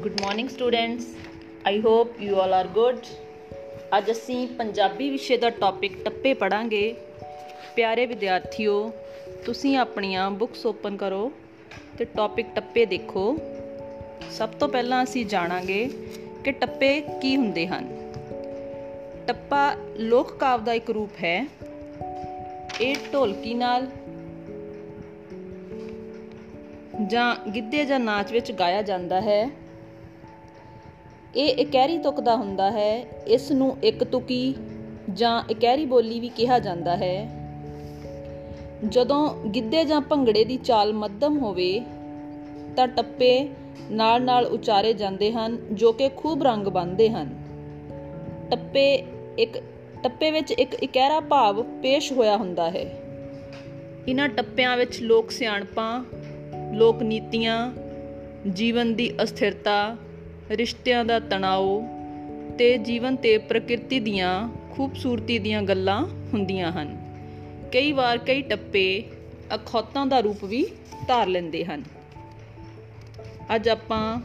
Good morning students I hope you all are good ਅੱਜ ਅਸੀਂ ਪੰਜਾਬੀ ਵਿਸ਼ੇ ਦਾ ਟੌਪਿਕ ਟੱਪੇ ਪੜਾਂਗੇ। ਪਿਆਰੇ ਵਿਦਿਆਰਥੀਓ, ਤੁਸੀਂ ਆਪਣੀਆਂ ਬੁੱਕਸ ਓਪਨ ਕਰੋ ਤੇ ਟੌਪਿਕ ਟੱਪੇ ਦੇਖੋ। ਸਭ ਤੋਂ ਪਹਿਲਾਂ ਅਸੀਂ ਜਾਣਾਂਗੇ ਕਿ ਟੱਪੇ ਕੀ ਹੁੰਦੇ ਹਨ। ਟੱਪਾ ਲੋਕ ਕਾਵ ਦਾ ਇੱਕ ਰੂਪ ਹੈ। ਇਹ ਢੋਲਕੀ ਨਾਲ ਜਾਂ ਗਿੱਧੇ ਜਾਂ ਨਾਚ ਵਿੱਚ ਗਾਇਆ ਜਾਂਦਾ ਹੈ। ਇਹ ਇਕਹਿਰੀ ਤੁਕ ਦਾ ਹੁੰਦਾ ਹੈ, ਇਸ ਨੂੰ ਇੱਕ ਤੁਕੀ ਜਾਂ ਇਕਹਿਰੀ ਬੋਲੀ ਵੀ ਕਿਹਾ ਜਾਂਦਾ ਹੈ। ਜਦੋਂ ਗਿੱਧੇ ਜਾਂ ਭੰਗੜੇ ਦੀ ਚਾਲ ਮੱਧਮ ਹੋਵੇ, ਤਾਂ ਟੱਪੇ ਨਾਲ ਨਾਲ ਉਚਾਰੇ ਜਾਂਦੇ ਹਨ, ਜੋ ਕਿ ਖੂਬ ਰੰਗ ਬੰਨਦੇ ਹਨ। ਟੱਪੇ ਇੱਕ, ਟੱਪੇ ਵਿੱਚ ਇੱਕ ਇਕਹਿਰਾ ਭਾਵ ਪੇਸ਼ ਹੋਇਆ ਹੁੰਦਾ ਹੈ। ਇਹਨਾਂ ਟੱਪਿਆਂ ਵਿੱਚ ਲੋਕ ਸਿਆਣਪਾਂ, ਲੋਕ ਨੀਤੀਆਂ, ਜੀਵਨ ਦੀ ਅਸਥਿਰਤਾ ਰਿਸ਼ਤਿਆਂ ਦਾ ਤਣਾਅ ਤੇ ਜੀਵਨ ਤੇ ਪ੍ਰਕਿਰਤੀ ਦੀਆਂ ਖੂਬਸੂਰਤੀ ਦੀਆਂ ਗੱਲਾਂ ਹੁੰਦੀਆਂ ਹਨ। ਕਈ ਵਾਰ ਕਈ ਟੱਪੇ ਅਖੌਤਾਂ ਦਾ ਰੂਪ ਵੀ ਧਾਰ ਲੈਂਦੇ ਹਨ। ਅੱਜ ਆਪਾਂ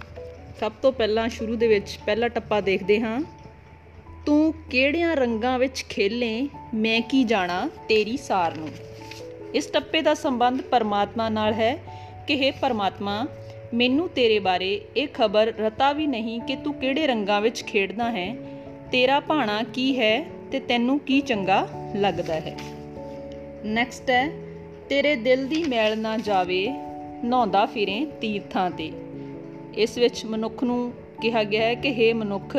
ਸਭ ਤੋਂ ਪਹਿਲਾਂ ਸ਼ੁਰੂ ਦੇ ਵਿੱਚ ਪਹਿਲਾ ਟੱਪਾ ਦੇਖਦੇ ਹਾਂ। ਤੂੰ ਕਿਹੜਿਆਂ ਰੰਗਾਂ ਵਿੱਚ ਖੇਲੇ, ਮੈਂ ਕੀ ਜਾਣਾ ਤੇਰੀ ਸਾਰ ਨੂੰ? ਇਸ ਟੱਪੇ ਦਾ ਸੰਬੰਧ ਪਰਮਾਤਮਾ ਨਾਲ ਹੈ ਕਿ हे ਪਰਮਾਤਮਾ ਮੈਨੂੰ ਤੇਰੇ ਬਾਰੇ ਇਹ ਖਬਰ ਰਤਾ ਵੀ ਨਹੀਂ ਕਿ ਤੂੰ ਕਿਹੜੇ ਰੰਗਾਂ ਵਿੱਚ ਖੇਡਦਾ ਹੈ। ਤੇਰਾ ਭਾਣਾ ਕੀ ਹੈ ਤੇ ਤੈਨੂੰ ਕੀ ਚੰਗਾ ਲੱਗਦਾ ਹੈ। ਨੈਕਸਟ ਹੈ, ਤੇਰੇ ਦਿਲ ਦੀ ਮੈਲ ਨਾ ਜਾਵੇ ਨਹਾਉਂਦਾ ਫਿਰੇ ਤੀਰਥਾਂ ਤੇ। ਇਸ ਵਿੱਚ ਮਨੁੱਖ ਨੂੰ ਕਿਹਾ ਗਿਆ ਹੈ ਕਿ हे ਮਨੁੱਖ,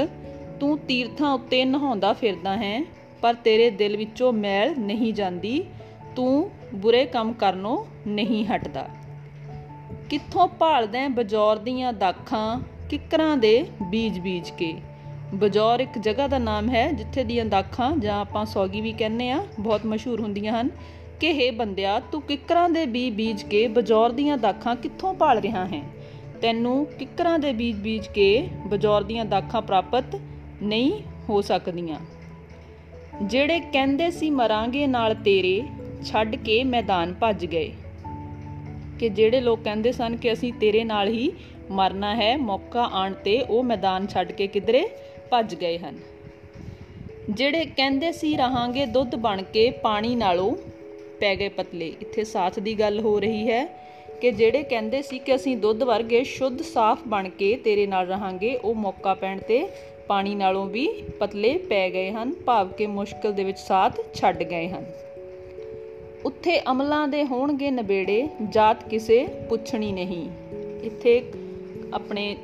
ਤੂੰ ਤੀਰਥਾਂ ਉੱਤੇ ਨਹਾਉਂਦਾ ਫਿਰਦਾ ਹੈ, ਪਰ ਤੇਰੇ ਦਿਲ ਵਿੱਚੋਂ ਮੈਲ ਨਹੀਂ ਜਾਂਦੀ। ਤੂੰ ਬੁਰੇ ਕੰਮ ਕਰਨੋਂ ਨਹੀਂ ਹਟਦਾ। ਕਿੱਥੋਂ ਭਾਲਦਾ ਬਜੌਰ ਦੀਆਂ ਦਾਖਾਂ, ਕਿਕਰਾਂ ਦੇ ਬੀਜ ਬੀਜ ਕੇ। ਬਜੌਰ ਇੱਕ ਜਗ੍ਹਾ ਦਾ ਨਾਮ ਹੈ ਜਿੱਥੇ ਦੀਆਂ ਦਾਖਾਂ, ਜਾਂ ਆਪਾਂ ਸੌਗੀ ਵੀ ਕਹਿੰਦੇ ਆ, ਬਹੁਤ ਮਸ਼ਹੂਰ ਹੁੰਦੀਆਂ ਹਨ। ਕਿ हे ਬੰਦਿਆ, ਤੂੰ ਕਿਕਰਾਂ ਦੇ ਬੀਜ ਬੀਜ ਕੇ ਬਜੌਰ ਦੀਆਂ ਦਾਖਾਂ ਕਿੱਥੋਂ ਭਾਲ ਰਿਹਾ ਹੈ? ਤੈਨੂੰ ਕਿਕਰਾਂ ਦੇ ਬੀਜ ਬੀਜ ਕੇ ਬਜੌਰ ਦੀਆਂ ਦਾਖਾਂ ਪ੍ਰਾਪਤ ਨਹੀਂ ਹੋ ਸਕਦੀਆਂ। ਜਿਹੜੇ ਕਹਿੰਦੇ ਸੀ, ਮਰਾਂਗੇ ਨਾਲ ਤੇਰੇ, ਛੱਡ ਕੇ ਮੈਦਾਨ ਭੱਜ ਗਏ। ਕਿ ਜਿਹੜੇ ਲੋਕ ਕਹਿੰਦੇ ਸਨ ਕਿ ਅਸੀਂ ਤੇਰੇ ਨਾਲ ਹੀ ਮਰਨਾ ਹੈ, ਮੌਕਾ ਆਣ ਤੇ ਉਹ ਮੈਦਾਨ ਛੱਡ ਕੇ ਕਿਧਰੇ ਭੱਜ ਗਏ ਹਨ। ਜਿਹੜੇ ਕਹਿੰਦੇ ਸੀ, ਰਹਾਂਗੇ ਦੁੱਧ ਬਣ ਕੇ ਪਾਣੀ ਨਾਲੋਂ ਪੈ ਗਏ ਪਤਲੇ। ਇੱਥੇ ਸਾਥ ਦੀ ਗੱਲ ਹੋ ਰਹੀ ਹੈ ਕਿ ਜਿਹੜੇ ਕਹਿੰਦੇ ਸੀ ਕਿ ਅਸੀਂ ਦੁੱਧ ਵਰਗੇ ਸ਼ੁੱਧ, ਸਾਫ਼ ਬਣ ਕੇ ਤੇਰੇ ਨਾਲ ਰਹਾਂਗੇ, ਉਹ ਮੌਕਾ ਪੈਣ ਤੇ ਪਾਣੀ ਨਾਲੋਂ ਵੀ ਪਤਲੇ ਪੈ ਗਏ ਹਨ, ਭਾਵ ਕਿ ਮੁਸ਼ਕਲ ਦੇ ਵਿੱਚ ਸਾਥ ਛੱਡ ਗਏ ਹਨ। ਉੱਥੇ ਅਮਲਾਂ ਦੇ ਹੋਣਗੇ ਨਵੇੜੇ ਜਾਤ ਕਿਸੇ ਪੁੱਛਣੀ ਨਹੀਂ। ਇੱਥੇ ਆਪਣੇ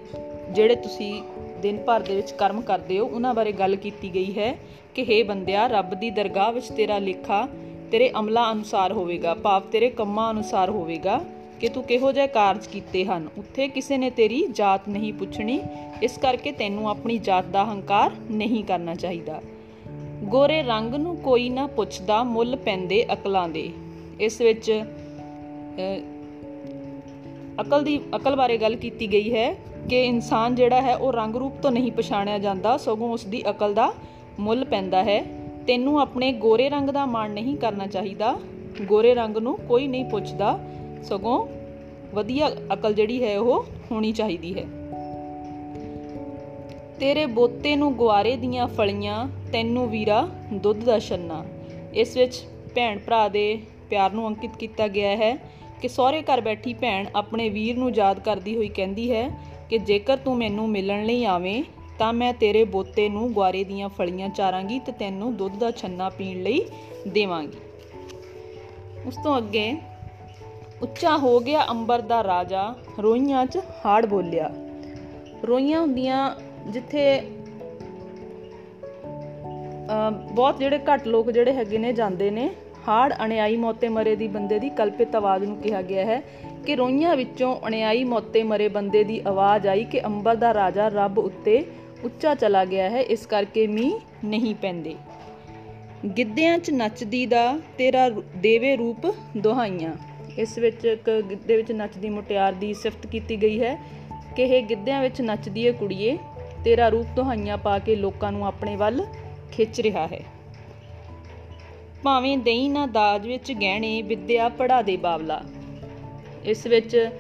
ਜਿਹੜੇ ਤੁਸੀਂ ਦਿਨ ਭਰ ਦੇ ਵਿੱਚ ਕਰਮ ਕਰਦੇ ਹੋ, ਉਹਨਾਂ ਬਾਰੇ ਗੱਲ ਕੀਤੀ ਗਈ ਹੈ ਕਿ हे ਬੰਦਿਆ, ਰੱਬ ਦੀ ਦਰਗਾਹ ਵਿੱਚ ਤੇਰਾ ਲੇਖਾ, ਤੇਰੇ ਅਮਲਾਂ ਅਨੁਸਾਰ ਹੋਵੇਗਾ ਭਾਵ ਤੇਰੇ ਕੰਮਾਂ ਅਨੁਸਾਰ ਹੋਵੇਗਾ, ਕਿ ਤੂੰ ਕਿਹੋ ਜਿਹੇ ਕਾਰਜ ਕੀਤੇ ਹਨ। ਉੱਥੇ ਕਿਸੇ ਨੇ ਤੇਰੀ ਜਾਤ ਨਹੀਂ ਪੁੱਛਣੀ, ਇਸ ਕਰਕੇ ਤੈਨੂੰ ਆਪਣੀ ਜਾਤ ਦਾ ਹੰਕਾਰ ਨਹੀਂ ਕਰਨਾ ਚਾਹੀਦਾ। ਗੋਰੇ ਰੰਗ ਨੂੰ ਕੋਈ ਨਾ ਪੁੱਛਦਾ, ਮੁੱਲ ਪੈਂਦੇ ਅਕਲਾਂ ਦੇ। ਇਸ ਵਿੱਚ ਅਕਲ ਦੀ, ਅਕਲ ਬਾਰੇ ਗੱਲ ਕੀਤੀ ਗਈ ਹੈ ਕਿ ਇਨਸਾਨ ਜਿਹੜਾ ਹੈ, ਉਹ ਰੰਗ ਰੂਪ ਤੋਂ ਨਹੀਂ ਪਛਾਣਿਆ ਜਾਂਦਾ, ਸਗੋਂ ਉਸ ਦੀ ਅਕਲ ਦਾ ਮੁੱਲ ਪੈਂਦਾ ਹੈ। ਤੈਨੂੰ ਆਪਣੇ ਗੋਰੇ ਰੰਗ ਦਾ ਮਾਣ ਨਹੀਂ ਕਰਨਾ ਚਾਹੀਦਾ। ਗੋਰੇ ਰੰਗ ਨੂੰ ਕੋਈ ਨਹੀਂ ਪੁੱਛਦਾ, ਸਗੋਂ ਵਧੀਆ ਅਕਲ ਜਿਹੜੀ ਹੈ, ਉਹ ਹੋਣੀ ਚਾਹੀਦੀ ਹੈ। ਤੇਰੇ ਬੋਤੇ ਨੂੰ ਗੁਆਰੇ ਦੀਆਂ ਫਲੀਆਂ, ਤੈਨੂੰ ਵੀਰਾ ਦੁੱਧ ਦਾ ਛੰਨਾ। ਇਸ ਵਿੱਚ ਭੈਣ ਭਰਾ ਦੇ ਪਿਆਰ ਨੂੰ ਅੰਕਿਤ ਕੀਤਾ ਗਿਆ ਹੈ ਕਿ ਸਹੁਰੇ ਘਰ ਬੈਠੀ ਭੈਣ ਆਪਣੇ ਵੀਰ ਨੂੰ ਯਾਦ ਕਰਦੀ ਹੋਈ ਕਹਿੰਦੀ ਹੈ ਕਿ ਜੇਕਰ ਤੂੰ ਮੈਨੂੰ ਮਿਲਣ ਲਈ ਆਵੇਂ, ਤਾਂ ਮੈਂ ਤੇਰੇ ਬੋਤੇ ਨੂੰ ਗੁਆਰੇ ਦੀਆਂ ਫਲੀਆਂ ਚਾਰਾਂਗੀ ਤੇ ਤੈਨੂੰ ਦੁੱਧ ਦਾ ਛੰਨਾ ਪੀਣ ਲਈ ਦੇਵਾਂਗੀ। ਉਸ ਤੋਂ ਅੱਗੇ ਉੱਚਾ ਹੋ ਗਿਆ ਅੰਬਰ ਦਾ ਰਾਜਾ, ਰੋਈਆਂ 'ਚ ਹਾੜ ਬੋਲਿਆ। ਰੋਈਆਂ ਹੁੰਦੀਆਂ ਜਿੱਥੇ ਬਹੁਤ ਜਿਹੜੇ ਘੱਟ ਲੋਕ ਜਿਹੜੇ ਹੈਗੇ ਨੇ ਜਾਂਦੇ ਨੇ, ਹਾੜ ਅਣਿਆਈ ਮੌਤੇ ਮਰੇ ਦੀ ਬੰਦੇ ਦੀ ਕਲਪਿਤ ਆਵਾਜ਼ ਨੂੰ ਕਿਹਾ ਗਿਆ ਹੈ ਕਿ ਰੋਈਆਂ ਵਿੱਚੋਂ ਅਣਿਆਈ ਮੌਤੇ ਮਰੇ ਬੰਦੇ ਦੀ ਆਵਾਜ਼ ਆਈ ਕਿ ਅੰਬਰ ਦਾ ਰਾਜਾ ਰੱਬ ਉੱਤੇ ਉੱਚਾ ਚਲਾ ਗਿਆ ਹੈ, ਇਸ ਕਰਕੇ ਮੀਂਹ ਨਹੀਂ ਪੈਂਦੇ। ਗਿੱਧਿਆਂ 'ਚ ਨੱਚਦੀ ਦਾ ਤੇਰਾ ਦੇਵੇ ਰੂਪ ਦੁਹਾਈਆਂ। ਇਸ ਵਿੱਚ ਇੱਕ ਗਿੱਧੇ ਵਿੱਚ ਨੱਚਦੀ ਮੁਟਿਆਰ ਦੀ ਸਿਫਤ ਕੀਤੀ ਗਈ ਹੈ ਕਿ ਇਹ ਗਿੱਧਿਆਂ ਵਿੱਚ ਨੱਚਦੀ ਏ ਕੁੜੀਏ ਤੇਰਾ ਰੂਪ ਦੁਹਾਈਆਂ ਪਾ ਕੇ ਲੋਕਾਂ ਨੂੰ ਆਪਣੇ ਵੱਲ ਖਿੱਚ ਰਿਹਾ ਹੈ। ਭਾਵੇਂ ਦੇਈ ਨਾ ਦਾਜ ਵਿੱਚ ਗਹਿਣੇ, ਵਿਦਿਆ ਪੜਾ ਦੇ ਬਾਵਲਾ। ਇਸ ਵਿੱਚ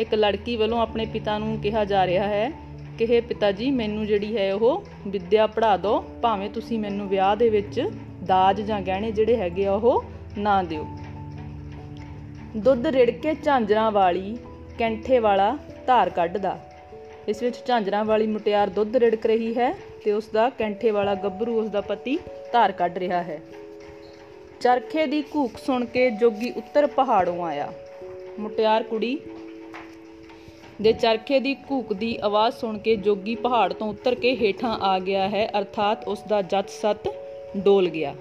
ਇੱਕ ਲੜਕੀ ਵੱਲੋਂ ਆਪਣੇ ਪਿਤਾ ਨੂੰ ਕਿਹਾ ਜਾ ਰਿਹਾ ਹੈ ਕਿ, ਹੇ ਪਿਤਾ ਜੀ ਮੈਨੂੰ ਜਿਹੜੀ ਹੈ ਉਹ ਵਿੱਦਿਆ ਪੜ੍ਹਾ ਦਿਓ। ਭਾਵੇਂ ਤੁਸੀਂ ਮੈਨੂੰ ਵਿਆਹ ਦੇ ਵਿੱਚ ਦਾਜ ਜਾਂ ਗਹਿਣੇ ਜਿਹੜੇ ਹੈਗੇ ਆ, ਉਹ ਨਾ ਦਿਓ। ਦੁੱਧ ਰਿੜ ਕੇ ਝਾਂਜਰਾਂ ਵਾਲੀ ਕੈਂਠੇ ਵਾਲਾ ਧਾਰ ਕੱਢਦਾ। ਇਸ ਵਿੱਚ ਝਾਂਜਰਾਂ ਵਾਲੀ ਮੁਟਿਆਰ ਦੁੱਧ ਰਿੜਕ ਰਹੀ ਹੈ ਤੇ ਉਸ ਦਾ ਕੈਂਠੇ ਵਾਲਾ ਗੱਭਰੂ ਉਸ ਦਾ ਪਤੀ ਧਾਰ ਕੱਢ ਰਿਹਾ ਹੈ। ਚਰਖੇ ਦੀ ਘੂਕ ਸੁਣ ਕੇ ਜੋਗੀ ਉੱਤਰ ਪਹਾੜੋਂ ਆਇਆ। ਮੁਟਿਆਰ ਕੁੜੀ ਦੇ ਚਰਖੇ ਦੀ ਘੂਕ ਦੀ ਆਵਾਜ਼ ਸੁਣ ਕੇ ਜੋਗੀ ਪਹਾੜ ਤੋਂ ਉੱਤਰ ਕੇ ਹੇਠਾਂ ਆ ਗਿਆ ਹੈ, ਅਰਥਾਤ ਉਸ ਦਾ ਜੱਤ ਸੱਤ ਡੋਲ ਗਿਆ।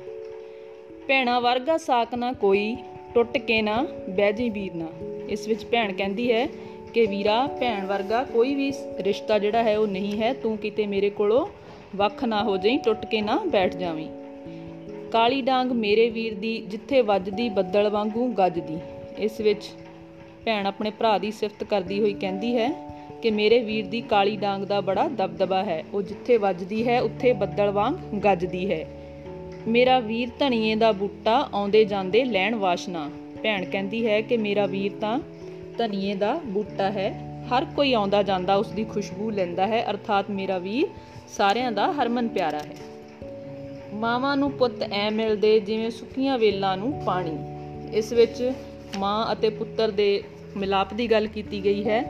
ਭੈਣਾ ਵਰਗਾ ਸਾਕ ਨਾ ਕੋਈ, ਟੁੱਟ ਕੇ ਨਾ, ਬਹਿ ਜੀ ਵੀਰ ਨਾ। ਇਸ ਵਿੱਚ ਭੈਣ ਕਹਿੰਦੀ ਹੈ ਕਿ ਵੀਰਾ, ਭੈਣ ਵਰਗਾ ਕੋਈ ਵੀ ਰਿਸ਼ਤਾ ਜਿਹੜਾ ਹੈ ਉਹ ਨਹੀਂ ਹੈ। ਤੂੰ ਕਿਤੇ ਮੇਰੇ ਕੋਲੋਂ ਵੱਖ ਨਾ ਹੋ ਜਾਈਂ, ਟੁੱਟ ਕੇ ਨਾ ਬੈਠ ਜਾਵੀਂ। ਕਾਲੀ ਡਾਂਗ ਮੇਰੇ ਵੀਰ ਦੀ, ਜਿੱਥੇ ਵੱਜਦੀ ਬੱਦਲ ਵਾਂਗੂ ਗੱਜਦੀ। ਇਸ ਵਿੱਚ ਭੈਣ ਆਪਣੇ ਭਰਾ ਦੀ ਸਿਫਤ ਕਰਦੀ ਹੋਈ ਕਹਿੰਦੀ ਹੈ ਕਿ ਮੇਰੇ ਵੀਰ ਦੀ ਕਾਲੀ ਡਾਂਗ ਦਾ ਬੜਾ ਦਬਦਬਾ ਹੈ। ਉਹ ਜਿੱਥੇ ਵੱਜਦੀ ਹੈ, ਉੱਥੇ ਬੱਦਲ ਵਾਂਗ ਗੱਜਦੀ ਹੈ। ਮੇਰਾ ਵੀਰ ਧਣੀਏ ਦਾ ਬੂਟਾ ਆਉਂਦੇ ਜਾਂਦੇ ਲੈਣ ਵਾਸ਼ਨਾ ਭੈਣ ਕਹਿੰਦੀ ਹੈ ਕਿ ਮੇਰਾ ਵੀਰ ਤਾਂ ਧਨੀਏ ਦਾ ਬੂਟਾ ਹੈ। ਹਰ ਕੋਈ ਆਉਂਦਾ ਜਾਂਦਾ ਉਸ ਦੀ ਖੁਸ਼ਬੂ ਲੈਂਦਾ ਹੈ। ਅਰਥਾਤ ਮੇਰਾ ਵੀਰ ਸਾਰਿਆਂ ਦਾ ਹਰਮਨ ਪਿਆਰਾ ਹੈ। ਮਾਵਾਂ ਨੂੰ ਪੁੱਤ ਐ ਮਿਲਦੇ ਜਿਵੇਂ ਸੁੱਕੀਆਂ ਵੇਲਾਂ ਨੂੰ ਪਾਣੀ। ਇਸ ਵਿੱਚ ਮਾਂ ਅਤੇ ਪੁੱਤਰ ਦੇ ਮਿਲਾਪ ਦੀ ਗੱਲ ਕੀਤੀ ਗਈ ਹੈ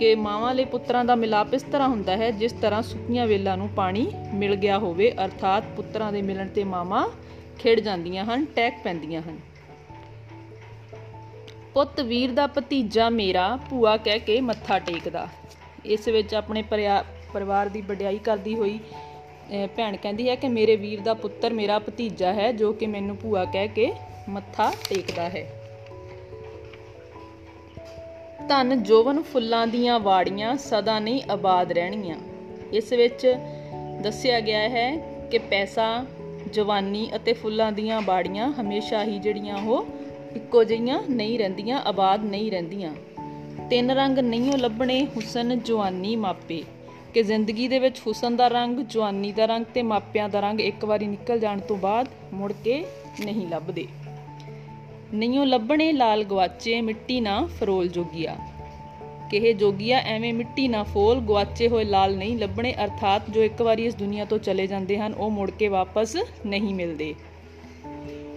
ਕਿ ਮਾਵਾਂ ਲਈ ਪੁੱਤਰਾਂ ਦਾ ਮਿਲਾਪ ਇਸ ਤਰ੍ਹਾਂ ਹੁੰਦਾ ਹੈ, ਜਿਸ ਤਰ੍ਹਾਂ ਸੁੱਕੀਆਂ ਵੇਲਾਂ ਨੂੰ ਪਾਣੀ ਮਿਲ ਗਿਆ ਹੋਵੇ। ਅਰਥਾਤ ਪੁੱਤਰਾਂ ਦੇ ਮਿਲਣ ਤੇ ਮਾਵਾਂ ਖਿੜ ਜਾਂਦੀਆਂ ਹਨ ਟੈਕ ਪੈਂਦੀਆਂ ਹਨ। ਪੁੱਤ ਵੀਰ ਦਾ ਭਤੀਜਾ ਮੇਰਾ ਭੂਆ ਕਹਿ ਕੇ ਮੱਥਾ ਟੇਕਦਾ। ਇਸ ਵਿੱਚ ਆਪਣੇ ਪਰਿਵਾਰ ਦੀ ਵਡਿਆਈ ਕਰਦੀ ਹੋਈ ਭੈਣ ਕਹਿੰਦੀ ਹੈ ਕਿ ਮੇਰੇ ਵੀਰ ਦਾ ਪੁੱਤਰ ਮੇਰਾ ਭਤੀਜਾ ਹੈ, ਜੋ ਕਿ ਮੈਨੂੰ ਭੂਆ ਕਹਿ ਕੇ ਮੱਥਾ ਟੇਕਦਾ ਹੈ। ਧਨ ਜੋਵਨ ਫੁੱਲਾਂ ਦੀਆਂ ਵਾੜੀਆਂ ਸਦਾ ਨਹੀਂ ਆਬਾਦ ਰਹਿਣੀਆਂ। ਇਸ ਵਿੱਚ ਦੱਸਿਆ ਗਿਆ ਹੈ ਕਿ ਪੈਸਾ, ਜਵਾਨੀ ਅਤੇ ਫੁੱਲਾਂ ਦੀਆਂ ਬਾੜੀਆਂ ਹਮੇਸ਼ਾ ਹੀ ਜਿਹੜੀਆਂ ਉਹ ਇੱਕੋ ਜਿਹੀਆਂ ਨਹੀਂ ਰਹਿੰਦੀਆਂ, ਆਬਾਦ ਨਹੀਂ ਰਹਿੰਦੀਆਂ। ਤਿੰਨ ਰੰਗ ਨਹੀਂਓ ਲੱਭਣੇ, ਹੁਸਨ ਜਵਾਨੀ ਮਾਪੇ। ਕਿ ਜ਼ਿੰਦਗੀ ਦੇ ਵਿੱਚ ਹੁਸਨ ਦਾ ਰੰਗ, ਜਵਾਨੀ ਦਾ ਰੰਗ ਤੇ ਮਾਪਿਆਂ ਦਾ ਰੰਗ ਇੱਕ ਵਾਰੀ ਨਿਕਲ ਜਾਣ ਤੋਂ ਬਾਅਦ ਮੁੜ ਕੇ ਨਹੀਂ ਲੱਭਦੇ। ਨਹੀਂਓ ਲੱਭਣੇ, ਲਾਲ ਗਵਾਚੇ ਮਿੱਟੀ ਨਾ ਫਰੋਲ ਜੋਗੀਆ। ਕਿਹੇ ਜੋਗੀਆ ਐਵੇਂ ਮਿੱਟੀ ਨਾ ਫੋਲ ਗਵਾਚੇ ਹੋਏ ਲਾਲ ਨਹੀਂ ਲੱਭਣੇ, ਅਰਥਾਤ ਜੋ ਇੱਕ ਵਾਰੀ ਇਸ ਦੁਨੀਆ ਤੋਂ ਚਲੇ ਜਾਂਦੇ ਹਨ, ਉਹ ਮੁੜ ਕੇ ਵਾਪਸ ਨਹੀਂ ਮਿਲਦੇ।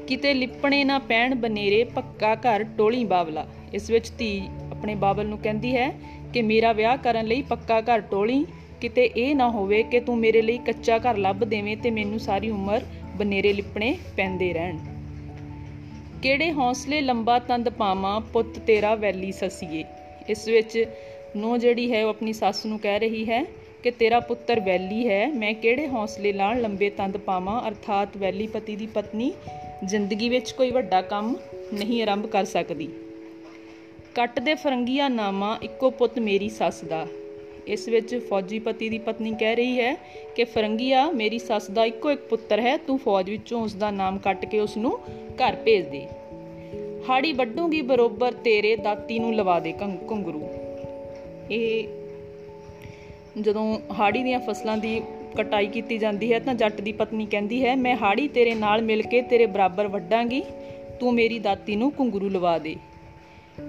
ਕਿਤੇ ਲਿਪਣੇ ਨਾ ਪੈਣ ਬਨੇਰੇ ਪੱਕਾ ਘਰ ਟੋਲੀ ਬਾਵਲਾ। ਇਸ ਵਿੱਚ ਧੀ ਆਪਣੇ ਬਾਬਲ ਨੂੰ ਕਹਿੰਦੀ ਹੈ ਕਿ ਮੇਰਾ ਵਿਆਹ ਕਰਨ ਲਈ ਪੱਕਾ ਘਰ ਟੋਲੀ, ਕਿਤੇ ਇਹ ਨਾ ਹੋਵੇ ਕਿ ਤੂੰ ਮੇਰੇ ਲਈ ਕੱਚਾ ਘਰ ਲੱਭ ਦੇਵੇਂ ਤੇ ਮੈਨੂੰ ਸਾਰੀ ਉਮਰ ਬਨੇਰੇ ਲਿਪਣੇ ਪੈਂਦੇ ਰਹਿਣ। ਕਿਹੜੇ ਹੌਸਲੇ ਲੰਬਾ ਤੰਦ ਪਾਵਾਂ ਪੁੱਤ ਤੇਰਾ ਵੈਲੀ ਸਸੀਏ। ਇਸ ਵਿੱਚ ਨੋ ਜਿਹੜੀ ਹੈ ਉਹ ਆਪਣੀ ਸੱਸ ਨੂੰ ਕਹਿ ਰਹੀ ਹੈ ਕਿ ਤੇਰਾ ਪੁੱਤਰ ਵੈਲੀ ਹੈ, ਮੈਂ ਕਿਹੜੇ ਹੌਸਲੇ ਨਾਲ ਲੰਬੇ ਤੰਦ ਪਾਵਾਂ? ਅਰਥਾਤ ਵੈਲੀ ਪਤੀ ਦੀ ਪਤਨੀ ਜ਼ਿੰਦਗੀ ਵਿੱਚ ਕੋਈ ਵੱਡਾ ਕੰਮ ਨਹੀਂ ਆਰੰਭ ਕਰ ਸਕਦੀ। ਕੱਟ ਦੇ ਫਰੰਗੀਆ ਨਾਮਾ ਇੱਕੋ ਪੁੱਤ ਮੇਰੀ ਸੱਸ ਦਾ। ਇਸ ਵਿੱਚ ਫੌਜੀ ਪਤੀ ਦੀ ਪਤਨੀ ਕਹਿ ਰਹੀ ਹੈ ਕਿ ਫਰੰਗੀਆ ਮੇਰੀ ਸੱਸ ਦਾ ਇੱਕੋ ਇੱਕ ਪੁੱਤਰ ਹੈ, ਤੂੰ ਫੌਜ ਵਿੱਚੋਂ ਉਸ ਦਾ ਨਾਮ ਕੱਟ ਕੇ ਉਸ ਨੂੰ ਘਰ ਭੇਜ ਦੇ। ਹਾੜੀ ਵੱਡੂਗੀ ਬਰੋਬਰ ਤੇਰੇ ਦਾਤੀ ਨੂੰ ਲਵਾ ਦੇ ਘੁੰਗਰੂ ਇਹ ਜਦੋਂ ਹਾੜੀ ਦੀਆਂ ਫਸਲਾਂ ਦੀ ਕਟਾਈ ਕੀਤੀ ਜਾਂਦੀ ਹੈ ਤਾਂ ਜੱਟ ਦੀ ਪਤਨੀ ਕਹਿੰਦੀ ਹੈ, ਮੈਂ ਹਾੜੀ ਤੇਰੇ ਨਾਲ ਮਿਲ ਕੇ ਤੇਰੇ ਬਰਾਬਰ ਵੱਡਾਂਗੀ ਤੂੰ ਮੇਰੀ ਦਾਤੀ ਨੂੰ ਘੁੰਗਰੂ ਲਵਾ ਦੇ।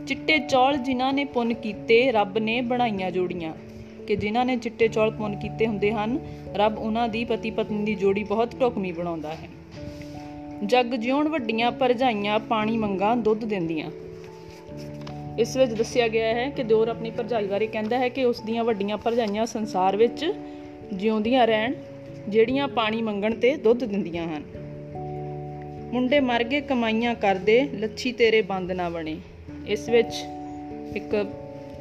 ਚਿੱਟੇ ਚੌਲ ਜਿਨ੍ਹਾਂ ਨੇ ਪੁੰਨ ਕੀਤੇ, ਰੱਬ ਨੇ ਬਣਾਈਆਂ ਜੋੜੀਆਂ। ਕਿ ਜਿਨ੍ਹਾਂ ਨੇ ਚਿੱਟੇ ਚੌਲ ਪੁੰਨ ਕੀਤੇ ਹੁੰਦੇ ਹਨ, ਰੱਬ ਉਹਨਾਂ ਦੀ ਪਤੀ ਪਤਨੀ ਦੀ ਜੋੜੀ ਬਹੁਤ ਢੁਕਮੀ ਬਣਾਉਂਦਾ ਹੈ। ਜੱਗ ਜਿਉਣ ਵੱਡੀਆਂ ਪਰਜਾਈਆਂ ਪਾਣੀ ਮੰਗਾ ਦੁੱਧ ਦਿੰਦੀਆਂ। ਇਸ ਵਿੱਚ ਦੱਸਿਆ ਗਿਆ ਹੈ ਕਿ ਦਿਓਰ ਆਪਣੀ ਭਰਜਾਈ ਬਾਰੇ ਕਹਿੰਦਾ ਹੈ ਕਿ ਉਸ ਦੀਆਂ ਵੱਡੀਆਂ ਭਰਜਾਈਆਂ ਸੰਸਾਰ ਵਿੱਚ ਜਿਉਂਦੀਆਂ ਰਹਿਣ, ਜਿਹੜੀਆਂ ਪਾਣੀ ਮੰਗਣ ਤੇ ਦੁੱਧ ਦਿੰਦੀਆਂ ਹਨ। ਮੁੰਡੇ ਮਰ ਗਏ, ਕਮਾਈਆਂ ਕਰਦੇ, ਲੱਛੀ ਤੇਰੇ ਬੰਦ ਨਾ ਬਣੇ। ਇਸ ਵਿੱਚ ਇੱਕ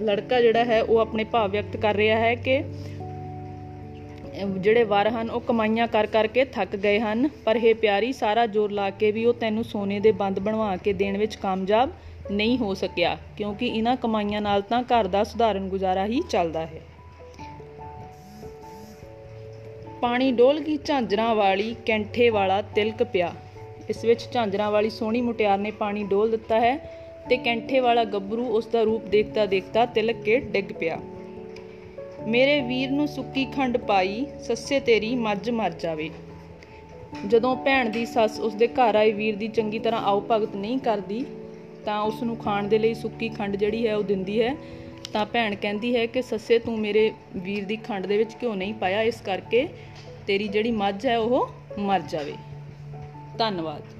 ਲੜਕਾ ਜਿਹੜਾ ਹੈ, ਉਹ ਆਪਣੇ ਭਾਵ ਵਿਅਕਤ ਕਰ ਰਿਹਾ ਹੈ ਕਿ ਜਿਹੜੇ ਵਰ ਹਨ, ਉਹ ਕਮਾਈਆਂ ਕਰ ਕਰਕੇ ਥੱਕ ਗਏ ਹਨ। ਪਰ ਇਹ ਪਿਆਰੀ, ਸਾਰਾ ਜ਼ੋਰ ਲਾ ਕੇ ਵੀ ਉਹ ਤੈਨੂੰ ਸੋਨੇ ਦੇ ਬੰਦ ਬਣਵਾ ਕੇ ਦੇਣ ਵਿੱਚ ਕਾਮਯਾਬ ਨਹੀਂ ਹੋ ਸਕਿਆ, ਕਿਉਂਕਿ ਇਹਨਾਂ ਕਮਾਈਆਂ ਨਾਲ ਤਾਂ ਘਰ ਦਾ ਸੁਧਾਰਨ ਗੁਜ਼ਾਰਾ ਹੀ ਚੱਲਦਾ ਹੈ। ਪਾਣੀ ਡੋਲ ਗਈ ਝਾਂਜਰਾਂ ਵਾਲੀ ਕੈਂਠੇ ਵਾਲਾ ਤਿਲਕ ਪਿਆ। ਇਸ ਵਿੱਚ ਝਾਂਜਰਾਂ ਵਾਲੀ ਸੋਹਣੀ ਮੁਟਿਆਰ ਨੇ ਪਾਣੀ ਡੋਲ ਦਿੱਤਾ ਹੈ ਤੇ ਕੈਂਠੇ ਵਾਲਾ ਗੱਭਰੂ ਉਸ ਦਾ ਰੂਪ ਦੇਖਦਾ ਦੇਖਦਾ ਤਿਲਕ ਕੇ ਡਿੱਗ ਪਿਆ। ਮੇਰੇ ਵੀਰ ਨੂੰ ਸੁੱਕੀ ਖੰਡ ਪਾਈ, ਸੱਸੇ ਤੇਰੀ ਮੱਝ ਮਰ ਜਾਵੇ। ਜਦੋਂ ਭੈਣ ਦੀ ਸੱਸ ਉਸ ਦੇ ਘਰ ਆਏ, ਵੀਰ ਦੀ ਚੰਗੀ ਤਰ੍ਹਾਂ ਆਉ ਭਗਤ ਨਹੀਂ ਕਰਦੀ ਤਾਂ ਉਸ ਨੂੰ ਖਾਣ ਦੇ ਲਈ ਸੁੱਕੀ ਖੰਡ ਜਿਹੜੀ ਹੈ ਉਹ ਦਿੰਦੀ ਹੈ। ਤਾਂ ਭੈਣ ਕਹਿੰਦੀ ਹੈ ਕਿ, ਸੱਸੇ, ਤੂੰ ਮੇਰੇ ਵੀਰ ਦੀ ਖੰਡ ਦੇ ਵਿੱਚ ਘਿਓ ਨਹੀਂ ਪਾਇਆ, ਇਸ ਕਰਕੇ ਤੇਰੀ ਜਿਹੜੀ ਮੱਝ ਹੈ ਉਹ ਮਰ ਜਾਵੇ। ਧੰਨਵਾਦ।